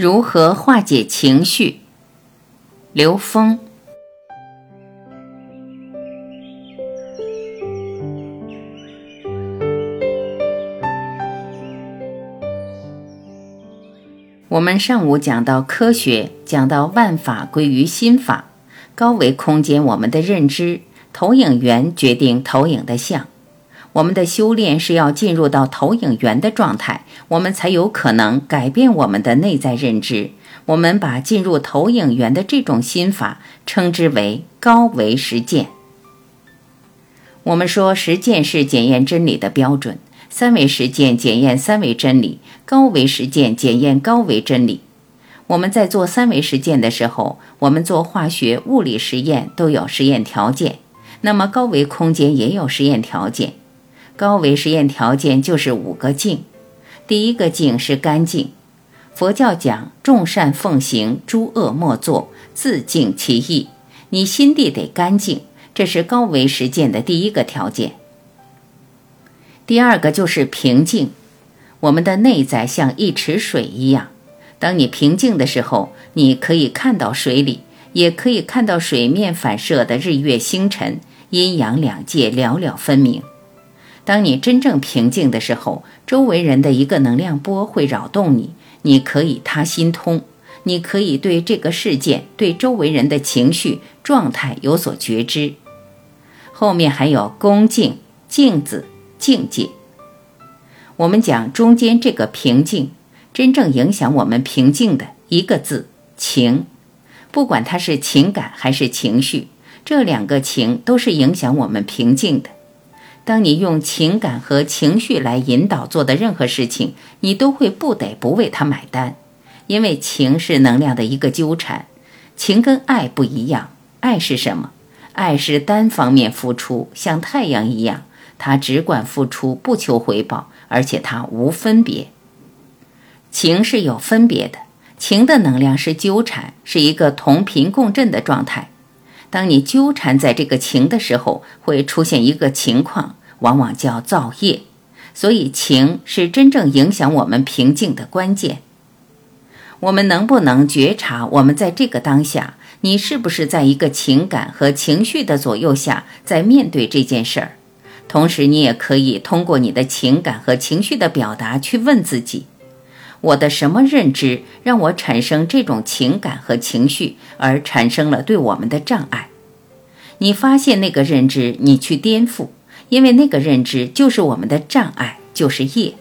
如何化解情绪？刘峰。我们上午讲到科学，讲到万法归于心法，高维空间我们的认知，投影源决定投影的像。我们的修炼是要进入到投影源的状态，我们才有可能改变我们的内在认知。我们把进入投影源的这种心法称之为高维实践。我们说实践是检验真理的标准，三维实践检验三维真理，高维实践检验高维真理。我们在做三维实践的时候，我们做化学、物理实验都有实验条件，那么高维空间也有实验条件。高维实验条件就是五个净，第一个净是干净。佛教讲众善奉行，诸恶莫作，自净其意。你心地得干净，这是高维实践的第一个条件。第二个就是平静，我们的内在像一池水一样，当你平静的时候，你可以看到水里，也可以看到水面反射的日月星辰，阴阳两界寥寥分明。当你真正平静的时候，周围人的一个能量波会扰动你，你可以他心通，你可以对这个事件、对周围人的情绪状态有所觉知。后面还有恭敬、镜子、境界。我们讲中间这个平静，真正影响我们平静的一个字——情。不管它是情感还是情绪，这两个情都是影响我们平静的。当你用情感和情绪来引导做的任何事情，你都会不得不为他买单，因为情是能量的一个纠缠。情跟爱不一样，爱是什么？爱是单方面付出，像太阳一样，它只管付出，不求回报，而且它无分别。情是有分别的，情的能量是纠缠，是一个同频共振的状态。当你纠缠在这个情的时候，会出现一个情况。往往叫造业，所以情是真正影响我们平静的关键。我们能不能觉察，我们在这个当下，你是不是在一个情感和情绪的左右下，在面对这件事儿？同时，你也可以通过你的情感和情绪的表达去问自己：我的什么认知让我产生这种情感和情绪，而产生了对我们的障碍？你发现那个认知，你去颠覆。因为那个认知就是我们的障碍，就是业。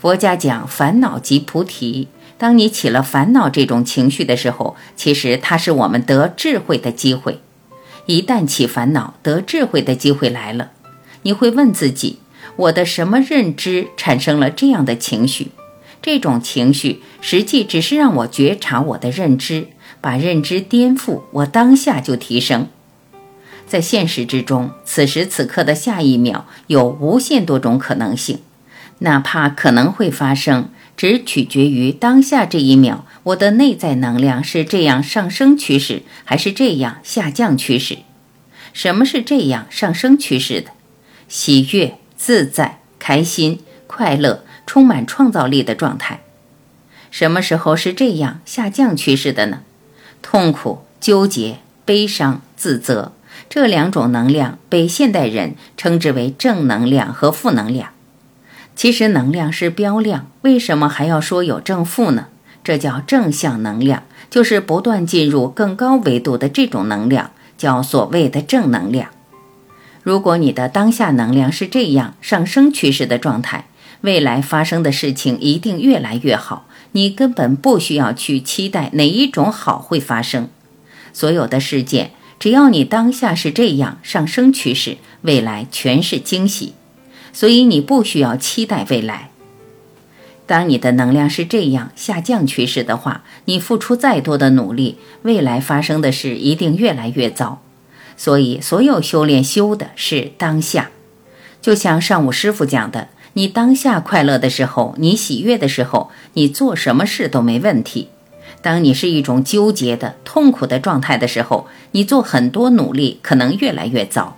佛家讲烦恼即菩提，当你起了烦恼这种情绪的时候，其实它是我们得智慧的机会。一旦起烦恼，得智慧的机会来了，你会问自己：我的什么认知产生了这样的情绪？这种情绪实际只是让我觉察我的认知，把认知颠覆，我当下就提升。在现实之中，此时此刻的下一秒有无限多种可能性，哪怕可能会发生，只取决于当下这一秒，我的内在能量是这样上升趋势，还是这样下降趋势？什么是这样上升趋势的？喜悦、自在、开心、快乐、充满创造力的状态。什么时候是这样下降趋势的呢？痛苦、纠结、悲伤、自责。这两种能量被现代人称之为正能量和负能量。其实能量是标量，为什么还要说有正负呢？这叫正向能量，就是不断进入更高维度的这种能量，叫所谓的正能量。如果你的当下能量是这样上升趋势的状态，未来发生的事情一定越来越好。你根本不需要去期待哪一种好会发生，所有的事件。只要你当下是这样上升趋势，未来全是惊喜，所以你不需要期待未来。当你的能量是这样下降趋势的话，你付出再多的努力，未来发生的事一定越来越糟。所以，所有修炼修的是当下。就像上午师傅讲的，你当下快乐的时候，你喜悦的时候，你做什么事都没问题。当你是一种纠结的、痛苦的状态的时候，你做很多努力可能越来越糟。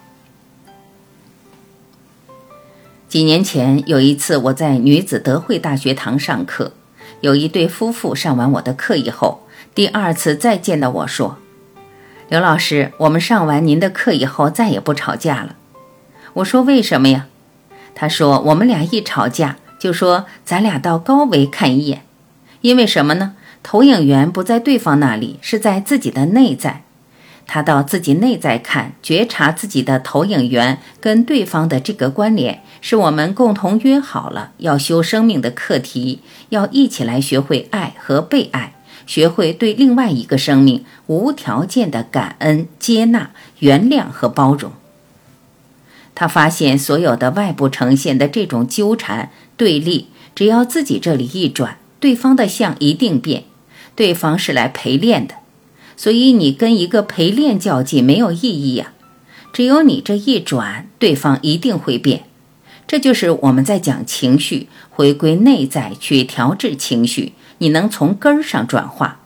几年前有一次，我在女子德惠大学堂上课，有一对夫妇上完我的课以后，第二次再见到我说：“刘老师，我们上完您的课以后再也不吵架了。”我说：“为什么呀？”他说：“我们俩一吵架，就说咱俩到高维看一眼，因为什么呢？投影源不在对方那里，是在自己的内在。他到自己内在看，觉察自己的投影源跟对方的这个关联，是我们共同约好了要修生命的课题，要一起来学会爱和被爱，学会对另外一个生命无条件的感恩、接纳、原谅和包容。他发现所有的外部呈现的这种纠缠对立，只要自己这里一转，对方的相一定变。对方是来陪练的。所以你跟一个陪练较劲没有意义呀，只有你这一转，对方一定会变。这就是我们在讲情绪，回归内在去调制情绪，你能从根儿上转化。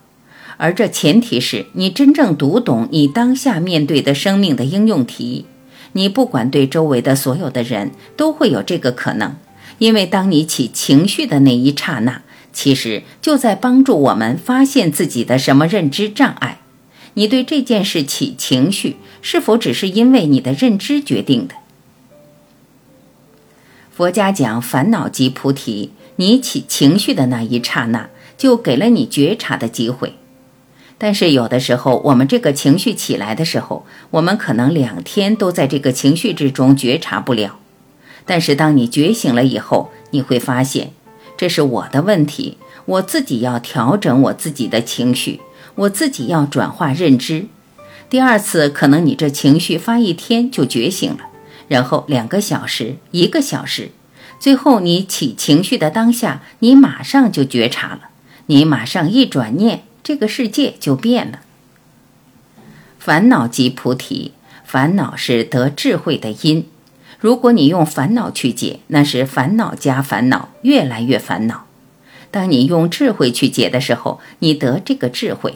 而这前提是你真正读懂你当下面对的生命的应用题。你不管对周围的所有的人都会有这个可能，因为当你起情绪的那一刹那，其实就在帮助我们发现自己的什么认知障碍。你对这件事起情绪，是否只是因为你的认知决定的？佛家讲烦恼即菩提，你起情绪的那一刹那，就给了你觉察的机会。但是有的时候，我们这个情绪起来的时候，我们可能两天都在这个情绪之中觉察不了。但是当你觉醒了以后，你会发现，这是我的问题，我自己要调整我自己的情绪。我自己要转化认知，第二次可能你这情绪发一天就觉醒了，然后两个小时、一个小时，最后你起情绪的当下，你马上就觉察了，你马上一转念，这个世界就变了。烦恼即菩提，烦恼是得智慧的因。如果你用烦恼去解，那是烦恼加烦恼，越来越烦恼。当你用智慧去解的时候，你得这个智慧。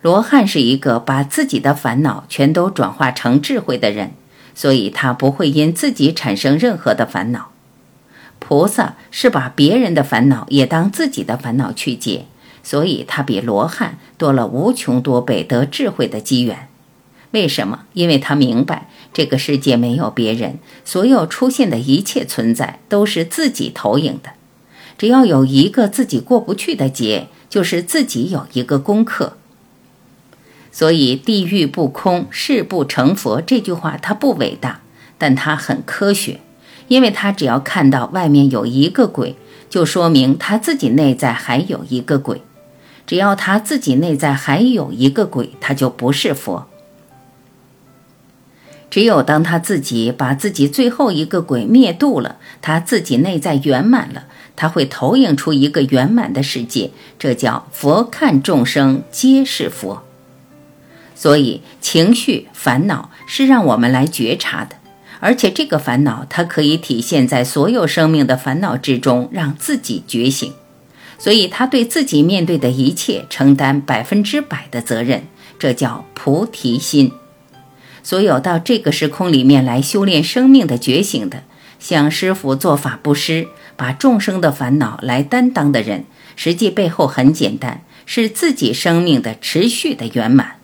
罗汉是一个把自己的烦恼全都转化成智慧的人，所以他不会因自己产生任何的烦恼。菩萨是把别人的烦恼也当自己的烦恼去解，所以他比罗汉多了无穷多倍得智慧的机缘。为什么？因为他明白这个世界没有别人，所有出现的一切存在都是自己投影的。只要有一个自己过不去的劫，就是自己有一个功课。所以“地狱不空，誓不成佛”这句话它不伟大，但它很科学，因为他只要看到外面有一个鬼，就说明他自己内在还有一个鬼。只要他自己内在还有一个鬼，他就不是佛。只有当他自己把自己最后一个鬼灭度了，他自己内在圆满了，他会投影出一个圆满的世界，这叫佛看众生皆是佛。所以，情绪烦恼是让我们来觉察的，而且这个烦恼它可以体现在所有生命的烦恼之中，让自己觉醒。所以，他对自己面对的一切承担百分之百的责任，这叫菩提心。所有到这个时空里面来修炼生命的觉醒的，向师傅做法布施，把众生的烦恼来担当的人，实际背后很简单，是自己生命的持续的圆满。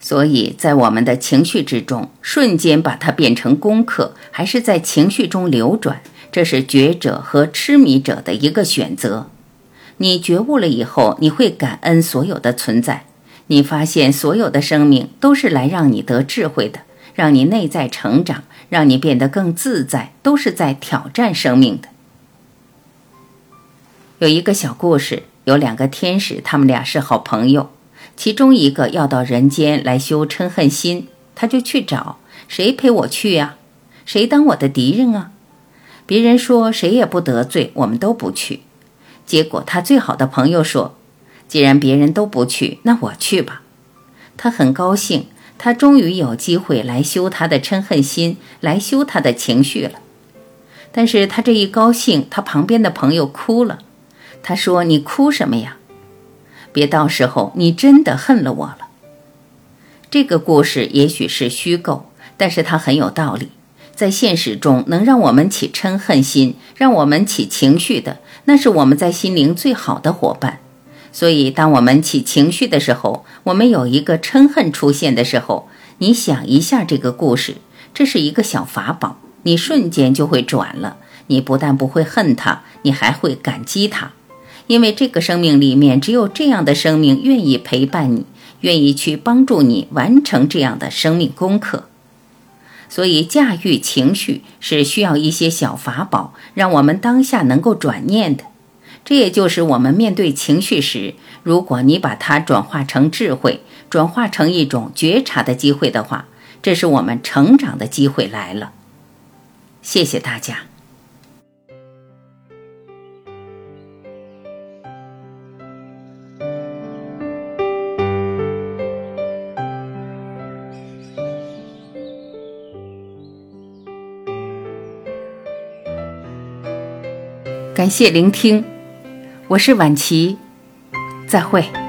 所以在我们的情绪之中，瞬间把它变成功课，还是在情绪中流转，这是觉者和痴迷者的一个选择。你觉悟了以后，你会感恩所有的存在，你发现所有的生命都是来让你得智慧的，让你内在成长，让你变得更自在，都是在挑战生命的。有一个小故事，有两个天使，他们俩是好朋友。其中一个要到人间来修嗔恨心，他就去找谁陪我去呀？谁当我的敌人啊？别人说谁也不得罪，我们都不去。结果他最好的朋友说：“既然别人都不去，那我去吧。”他很高兴，他终于有机会来修他的嗔恨心，来修他的情绪了。但是他这一高兴，他旁边的朋友哭了。他说：“你哭什么呀？”别到时候你真的恨了我了。这个故事也许是虚构，但是它很有道理。在现实中，能让我们起嗔恨心、让我们起情绪的，那是我们在心灵最好的伙伴。所以，当我们起情绪的时候，我们有一个嗔恨出现的时候，你想一下这个故事，这是一个小法宝，你瞬间就会转了。你不但不会恨他，你还会感激他，因为这个生命里面只有这样的生命愿意陪伴你，愿意去帮助你完成这样的生命功课。所以，驾驭情绪是需要一些小法宝，让我们当下能够转念的。这也就是我们面对情绪时，如果你把它转化成智慧，转化成一种觉察的机会的话，这是我们成长的机会来了。谢谢大家。感谢聆听。我是晚琪，再会。